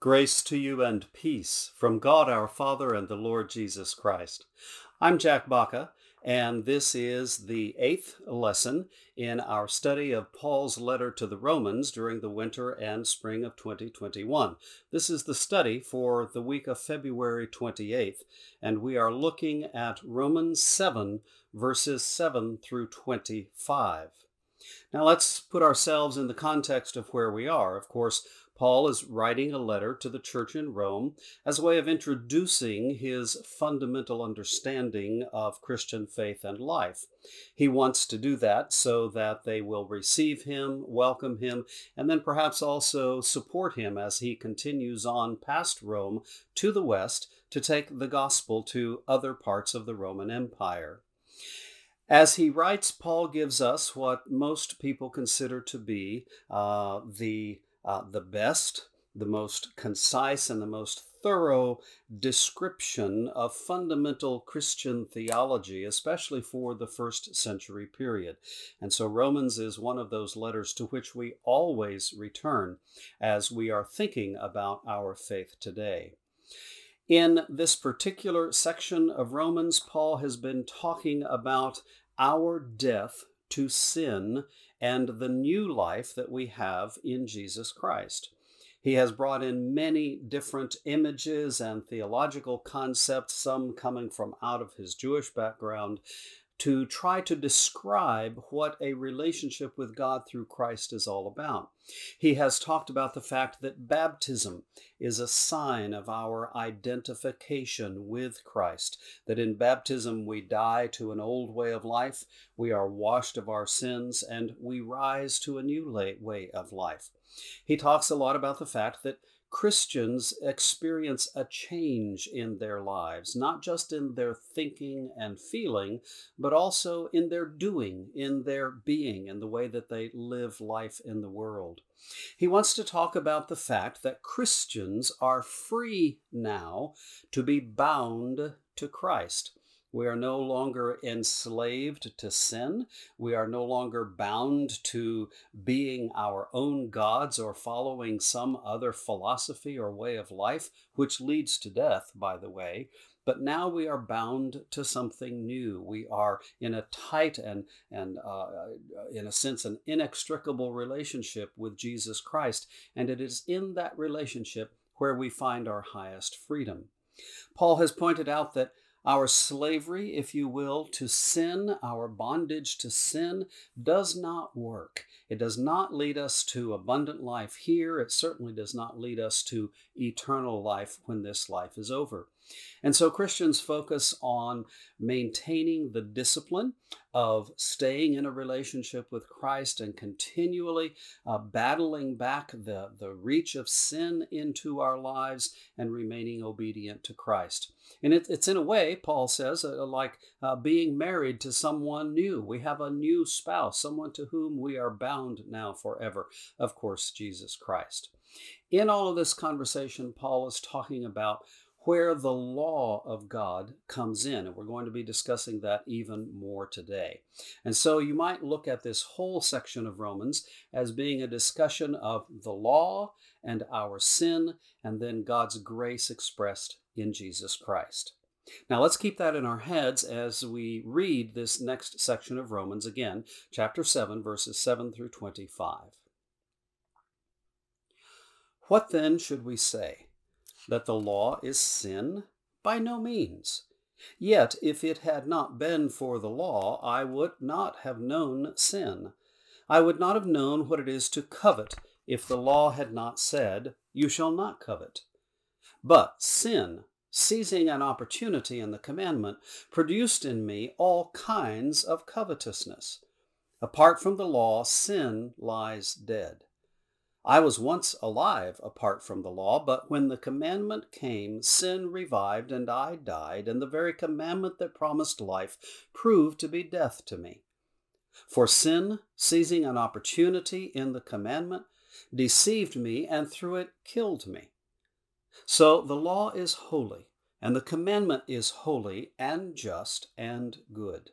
Grace to you and peace from God our Father and the Lord Jesus Christ. I'm Jack Baca, and this is the eighth lesson in our study of Paul's letter to the Romans during the winter and spring of 2021. This is the study for the week of February 28th, and we are looking at Romans 7, verses 7 through 25. Now let's put ourselves in the context of where we are. Of course, Paul is writing a letter to the church in Rome as a way of introducing his fundamental understanding of Christian faith and life. He wants to do that so that they will receive him, welcome him, and then perhaps also support him as he continues on past Rome to the west to take the gospel to other parts of the Roman Empire. As he writes, Paul gives us what most people consider to be uh, the uh, the best, the most concise, and the most thorough description of fundamental Christian theology, especially for the first century period. And so Romans is one of those letters to which we always return as we are thinking about our faith today. In this particular section of Romans, Paul has been talking about our death to sin and the new life that we have in Jesus Christ. He has brought in many different images and theological concepts, some coming from out of his Jewish background, to try to describe what a relationship with God through Christ is all about. He has talked about the fact that baptism is a sign of our identification with Christ, that in baptism we die to an old way of life, we are washed of our sins, and we rise to a new way of life. He talks a lot about the fact that Christians experience a change in their lives, not just in their thinking and feeling, but also in their doing, in their being, in the way that they live life in the world. He wants to talk about the fact that Christians are free now to be bound to Christ. We are no longer enslaved to sin. We are no longer bound to being our own gods or following some other philosophy or way of life, which leads to death, by the way. But now we are bound to something new. We are in a tight and, and uh, in a sense, an inextricable relationship with Jesus Christ. And it is in that relationship where we find our highest freedom. Paul has pointed out that our slavery, if you will, to sin, our bondage to sin, does not work. It does not lead us to abundant life here. It certainly does not lead us to eternal life when this life is over. And so Christians focus on maintaining the discipline of staying in a relationship with Christ and continually uh, battling back the, the reach of sin into our lives and remaining obedient to Christ. And it, it's in a way, Paul says, uh, like uh, being married to someone new. We have a new spouse, someone to whom we are bound now forever. Of course, Jesus Christ. In all of this conversation, Paul is talking about where the law of God comes in. And we're going to be discussing that even more today. And so you might look at this whole section of Romans as being a discussion of the law and our sin, and then God's grace expressed in Jesus Christ. Now let's keep that in our heads as we read this next section of Romans again, chapter 7, verses 7 through 25. What then should we say? that the law is sin? By no means. Yet, if it had not been for the law, I would not have known sin. I would not have known what it is to covet if the law had not said, You shall not covet. But sin, seizing an opportunity in the commandment, produced in me all kinds of covetousness. Apart from the law, sin lies dead. I was once alive apart from the law, but when the commandment came, sin revived and I died, and the very commandment that promised life proved to be death to me. For sin, seizing an opportunity in the commandment, deceived me and through it killed me. So the law is holy, and the commandment is holy and just and good.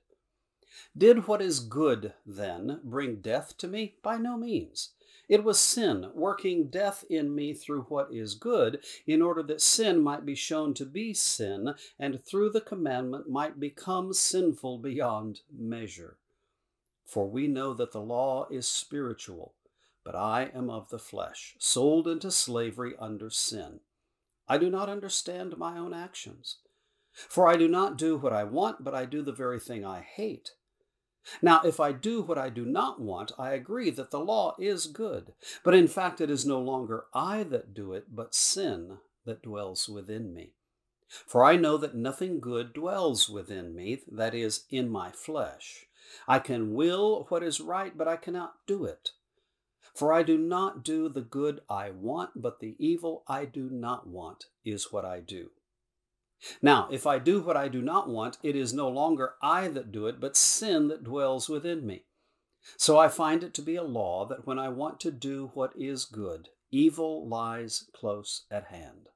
Did what is good, then, bring death to me? By no means. It was sin working death in me through what is good, in order that sin might be shown to be sin, and through the commandment might become sinful beyond measure. For we know that the law is spiritual, but I am of the flesh, sold into slavery under sin. I do not understand my own actions. For I do not do what I want, but I do the very thing I hate. Now, if I do what I do not want, I agree that the law is good. But in fact, it is no longer I that do it, but sin that dwells within me. For I know that nothing good dwells within me, that is, in my flesh. I can will what is right, but I cannot do it. For I do not do the good I want, but the evil I do not want is what I do. Now, if I do what I do not want, it is no longer I that do it, but sin that dwells within me. So I find it to be a law that when I want to do what is good, evil lies close at hand.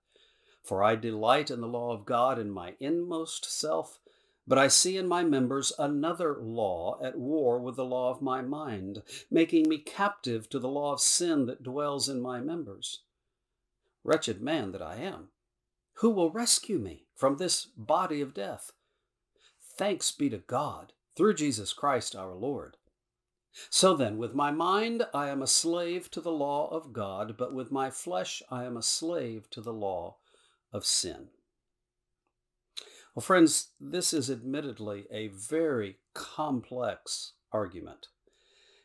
For I delight in the law of God in my inmost self, but I see in my members another law at war with the law of my mind, making me captive to the law of sin that dwells in my members. Wretched man that I am! Who will rescue me from this body of death? Thanks be to God through Jesus Christ our Lord. So then, with my mind I am a slave to the law of God, but with my flesh I am a slave to the law of sin. Well, friends, this is admittedly a very complex argument.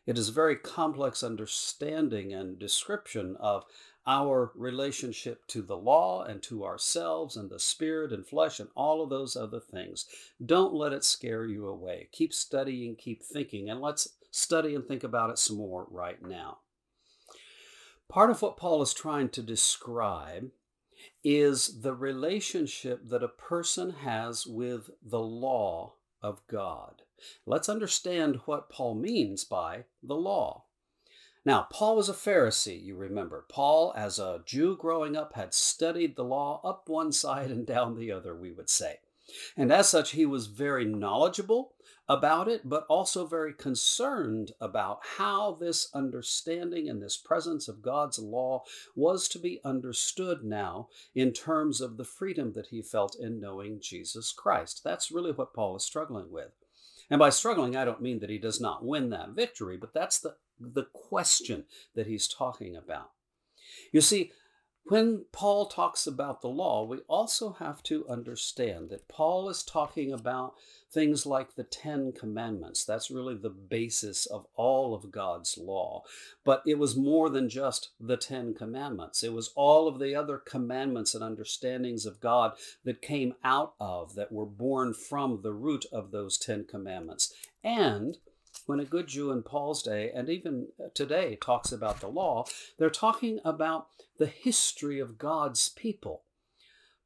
It is a very complex understanding and description of our relationship to the law and to ourselves and the spirit and flesh and all of those other things. Don't let it scare you away. Keep studying, keep thinking, and let's study and think about it some more right now. Part of what Paul is trying to describe is the relationship that a person has with the law of God. Let's understand what Paul means by the law. Now, Paul was a Pharisee, you remember. Paul, as a Jew growing up, had studied the law up one side and down the other, we would say. And as such, he was very knowledgeable about it, but also very concerned about how this understanding and this presence of God's law was to be understood now in terms of the freedom that he felt in knowing Jesus Christ. That's really what Paul is struggling with. And by struggling, I don't mean that he does not win that victory, but that's the the question that he's talking about. You see, when Paul talks about the law, we also have to understand that Paul is talking about things like the Ten Commandments. That's really the basis of all of God's law. But it was more than just the Ten Commandments, it was all of the other commandments and understandings of God that came out of, that were born from the root of those Ten Commandments. And when a good Jew in Paul's day and even uh, today talks about the law, they're talking about the history of God's people.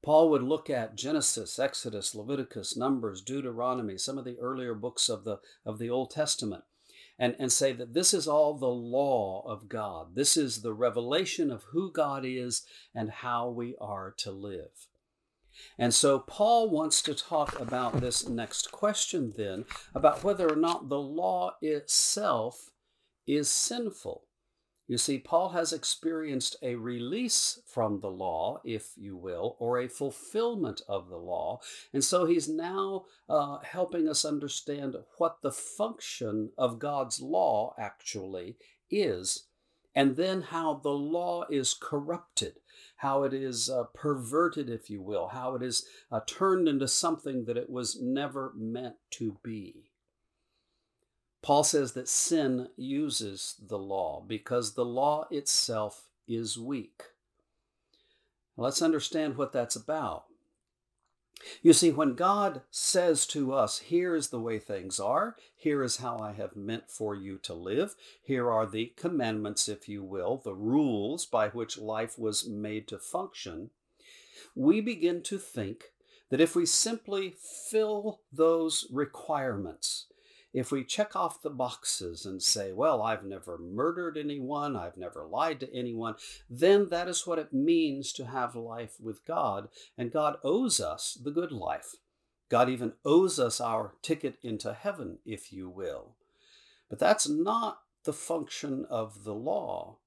Paul would look at Genesis, Exodus, Leviticus, Numbers, Deuteronomy, some of the earlier books of the, of the Old Testament, and, and say that this is all the law of God. This is the revelation of who God is and how we are to live. And so Paul wants to talk about this next question then about whether or not the law itself is sinful. You see, Paul has experienced a release from the law, if you will, or a fulfillment of the law. And so he's now uh, helping us understand what the function of God's law actually is, and then how the law is corrupted how it is uh, perverted, if you will, how it is uh, turned into something that it was never meant to be. Paul says that sin uses the law because the law itself is weak. Let's understand what that's about. You see, when God says to us, here is the way things are, here is how I have meant for you to live, here are the commandments, if you will, the rules by which life was made to function, we begin to think that if we simply fill those requirements, if we check off the boxes and say, well, I've never murdered anyone, I've never lied to anyone, then that is what it means to have life with God. And God owes us the good life. God even owes us our ticket into heaven, if you will. But that's not the function of the law.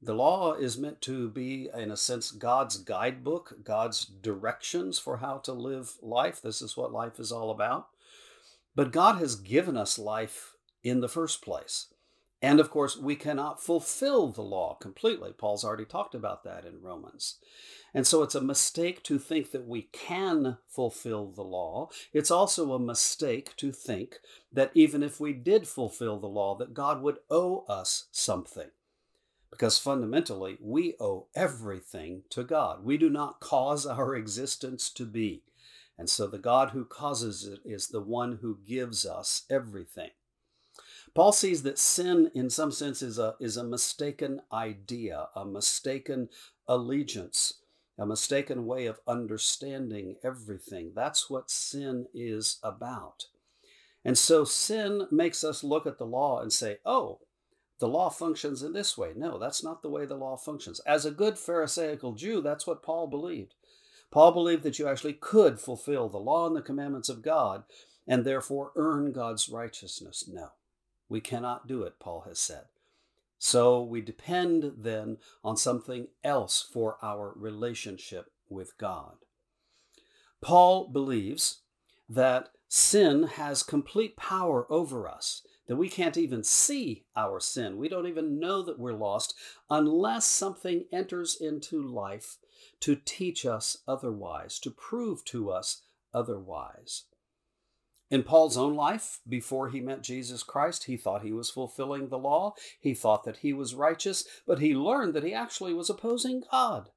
The law is meant to be, in a sense, God's guidebook, God's directions for how to live life. This is what life is all about. But God has given us life in the first place. And of course, we cannot fulfill the law completely. Paul's already talked about that in Romans. And so it's a mistake to think that we can fulfill the law. It's also a mistake to think that even if we did fulfill the law, that God would owe us something. Because fundamentally, we owe everything to God. We do not cause our existence to be. And so the God who causes it is the one who gives us everything. Paul sees that sin, in some sense, is a, is a mistaken idea, a mistaken allegiance, a mistaken way of understanding everything. That's what sin is about. And so sin makes us look at the law and say, oh, the law functions in this way. No, that's not the way the law functions. As a good Pharisaical Jew, that's what Paul believed. Paul believed that you actually could fulfill the law and the commandments of God and therefore earn God's righteousness. No, we cannot do it, Paul has said. So we depend then on something else for our relationship with God. Paul believes that sin has complete power over us that we can't even see our sin. We don't even know that we're lost unless something enters into life to teach us otherwise, to prove to us otherwise. In Paul's own life, before he met Jesus Christ, he thought he was fulfilling the law. He thought that he was righteous, but he learned that he actually was opposing God.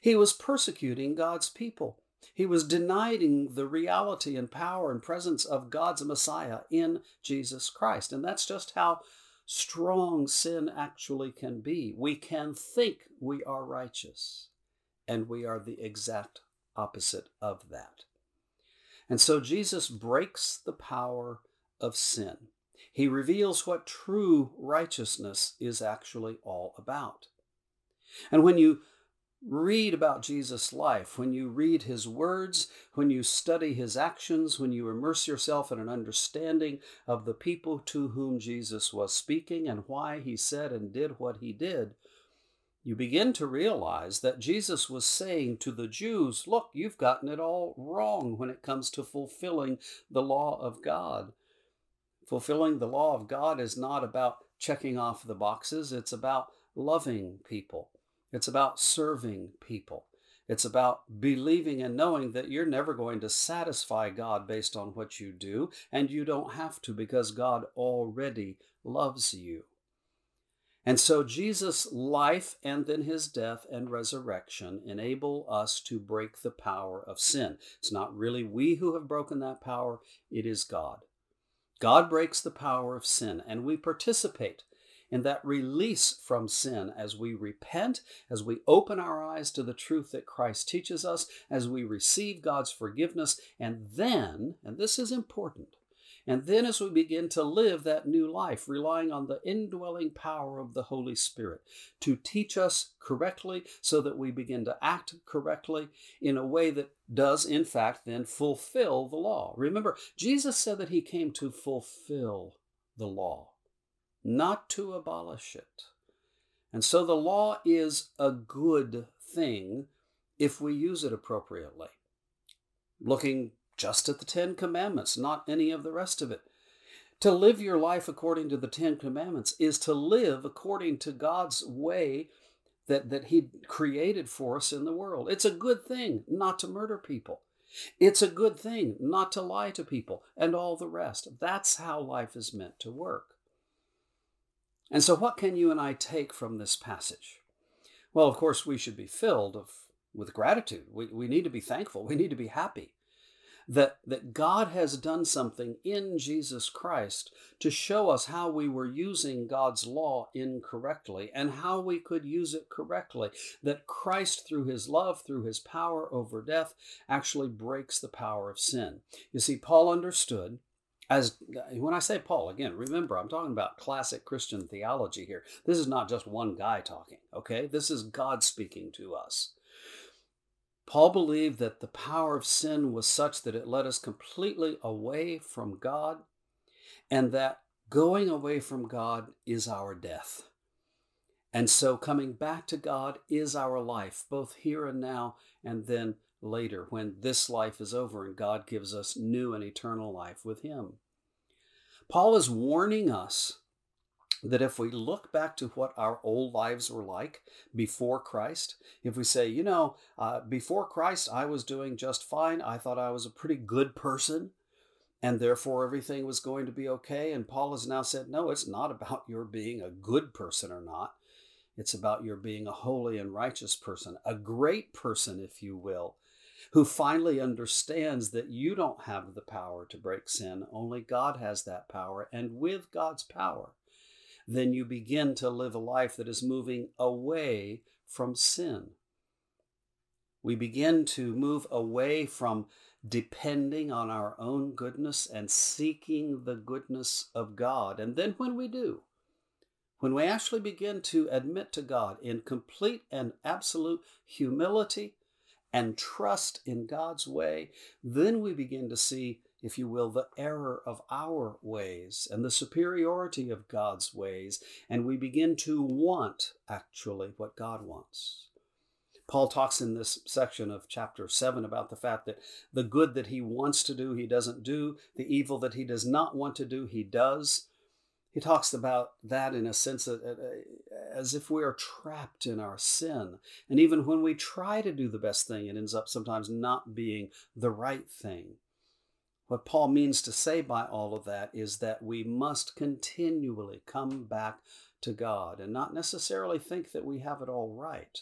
He was persecuting God's people. He was denying the reality and power and presence of God's Messiah in Jesus Christ. And that's just how strong sin actually can be. We can think we are righteous, and we are the exact opposite of that. And so Jesus breaks the power of sin. He reveals what true righteousness is actually all about. And when you read about Jesus' life, when you read his words, when you study his actions, when you immerse yourself in an understanding of the people to whom Jesus was speaking and why he said and did what he did, you begin to realize that Jesus was saying to the Jews, Look, you've gotten it all wrong when it comes to fulfilling the law of God. Fulfilling the law of God is not about checking off the boxes, it's about loving people. It's about serving people. It's about believing and knowing that you're never going to satisfy God based on what you do, and you don't have to because God already loves you. And so Jesus' life and then his death and resurrection enable us to break the power of sin. It's not really we who have broken that power, it is God. God breaks the power of sin, and we participate in that release from sin as we repent, as we open our eyes to the truth that Christ teaches us, as we receive God's forgiveness, and then, and this is important, and then as we begin to live that new life, relying on the indwelling power of the Holy Spirit to teach us correctly so that we begin to act correctly in a way that does, in fact, then fulfill the law. Remember, Jesus said that he came to fulfill the law not to abolish it. And so the law is a good thing if we use it appropriately. Looking just at the Ten Commandments, not any of the rest of it. To live your life according to the Ten Commandments is to live according to God's way that, that He created for us in the world. It's a good thing not to murder people. It's a good thing not to lie to people and all the rest. That's how life is meant to work. And so, what can you and I take from this passage? Well, of course, we should be filled of, with gratitude. We, we need to be thankful. We need to be happy that, that God has done something in Jesus Christ to show us how we were using God's law incorrectly and how we could use it correctly. That Christ, through his love, through his power over death, actually breaks the power of sin. You see, Paul understood as when I say Paul, again, remember, I'm talking about classic Christian theology here. This is not just one guy talking, okay? This is God speaking to us. Paul believed that the power of sin was such that it led us completely away from God, and that going away from God is our death. And so coming back to God is our life, both here and now, and then later when this life is over and God gives us new and eternal life with Him. Paul is warning us that if we look back to what our old lives were like before Christ, if we say, you know, uh, before Christ, I was doing just fine, I thought I was a pretty good person, and therefore everything was going to be okay. And Paul has now said, no, it's not about your being a good person or not. It's about your being a holy and righteous person, a great person, if you will, who finally understands that you don't have the power to break sin. Only God has that power. And with God's power, then you begin to live a life that is moving away from sin. We begin to move away from depending on our own goodness and seeking the goodness of God. And then when we do, when we actually begin to admit to God in complete and absolute humility and trust in God's way, then we begin to see if you will, the error of our ways and the superiority of God's ways, and we begin to want actually what God wants. Paul talks in this section of chapter 7 about the fact that the good that he wants to do, he doesn't do, the evil that he does not want to do, he does. He talks about that in a sense uh, as if we are trapped in our sin. And even when we try to do the best thing, it ends up sometimes not being the right thing. What Paul means to say by all of that is that we must continually come back to God and not necessarily think that we have it all right.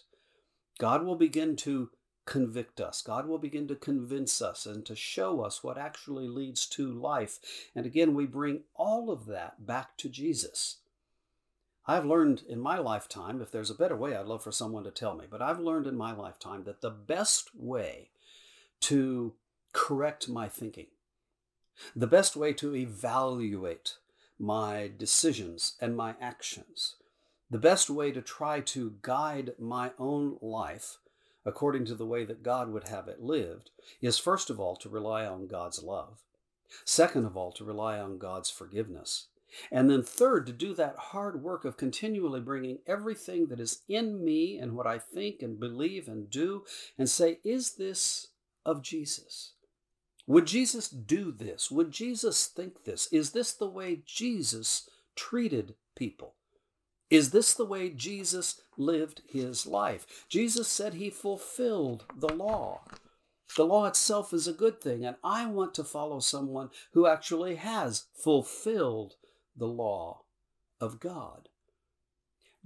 God will begin to convict us. God will begin to convince us and to show us what actually leads to life. And again, we bring all of that back to Jesus. I've learned in my lifetime, if there's a better way, I'd love for someone to tell me, but I've learned in my lifetime that the best way to correct my thinking the best way to evaluate my decisions and my actions, the best way to try to guide my own life according to the way that God would have it lived, is first of all to rely on God's love. Second of all, to rely on God's forgiveness. And then third, to do that hard work of continually bringing everything that is in me and what I think and believe and do and say, is this of Jesus? Would Jesus do this? Would Jesus think this? Is this the way Jesus treated people? Is this the way Jesus lived his life? Jesus said he fulfilled the law. The law itself is a good thing, and I want to follow someone who actually has fulfilled the law of God.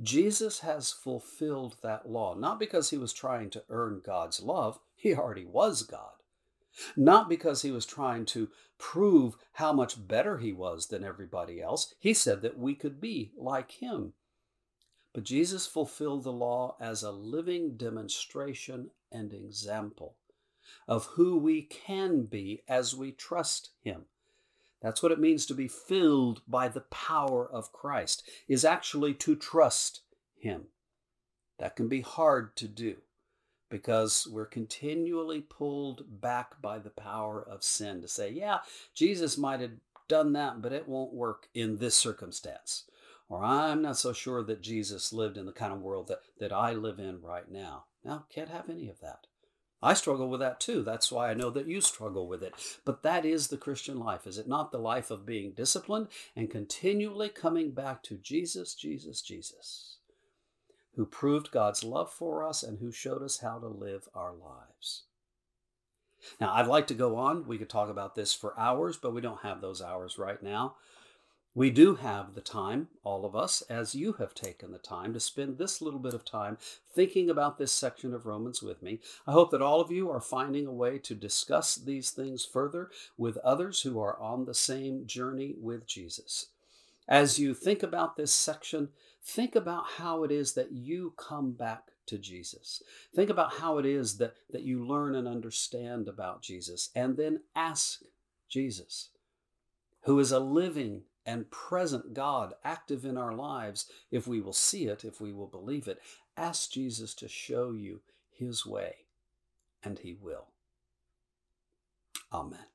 Jesus has fulfilled that law, not because he was trying to earn God's love, he already was God. Not because he was trying to prove how much better he was than everybody else. He said that we could be like him. But Jesus fulfilled the law as a living demonstration and example of who we can be as we trust him. That's what it means to be filled by the power of Christ, is actually to trust him. That can be hard to do because we're continually pulled back by the power of sin to say, yeah, Jesus might have done that, but it won't work in this circumstance. Or I'm not so sure that Jesus lived in the kind of world that, that I live in right now. Now, can't have any of that. I struggle with that too. That's why I know that you struggle with it. But that is the Christian life, is it not? The life of being disciplined and continually coming back to Jesus, Jesus, Jesus who proved God's love for us and who showed us how to live our lives. Now, I'd like to go on. We could talk about this for hours, but we don't have those hours right now. We do have the time, all of us, as you have taken the time to spend this little bit of time thinking about this section of Romans with me. I hope that all of you are finding a way to discuss these things further with others who are on the same journey with Jesus. As you think about this section, think about how it is that you come back to Jesus. Think about how it is that, that you learn and understand about Jesus, and then ask Jesus, who is a living and present God active in our lives, if we will see it, if we will believe it. Ask Jesus to show you his way. and he will. Amen.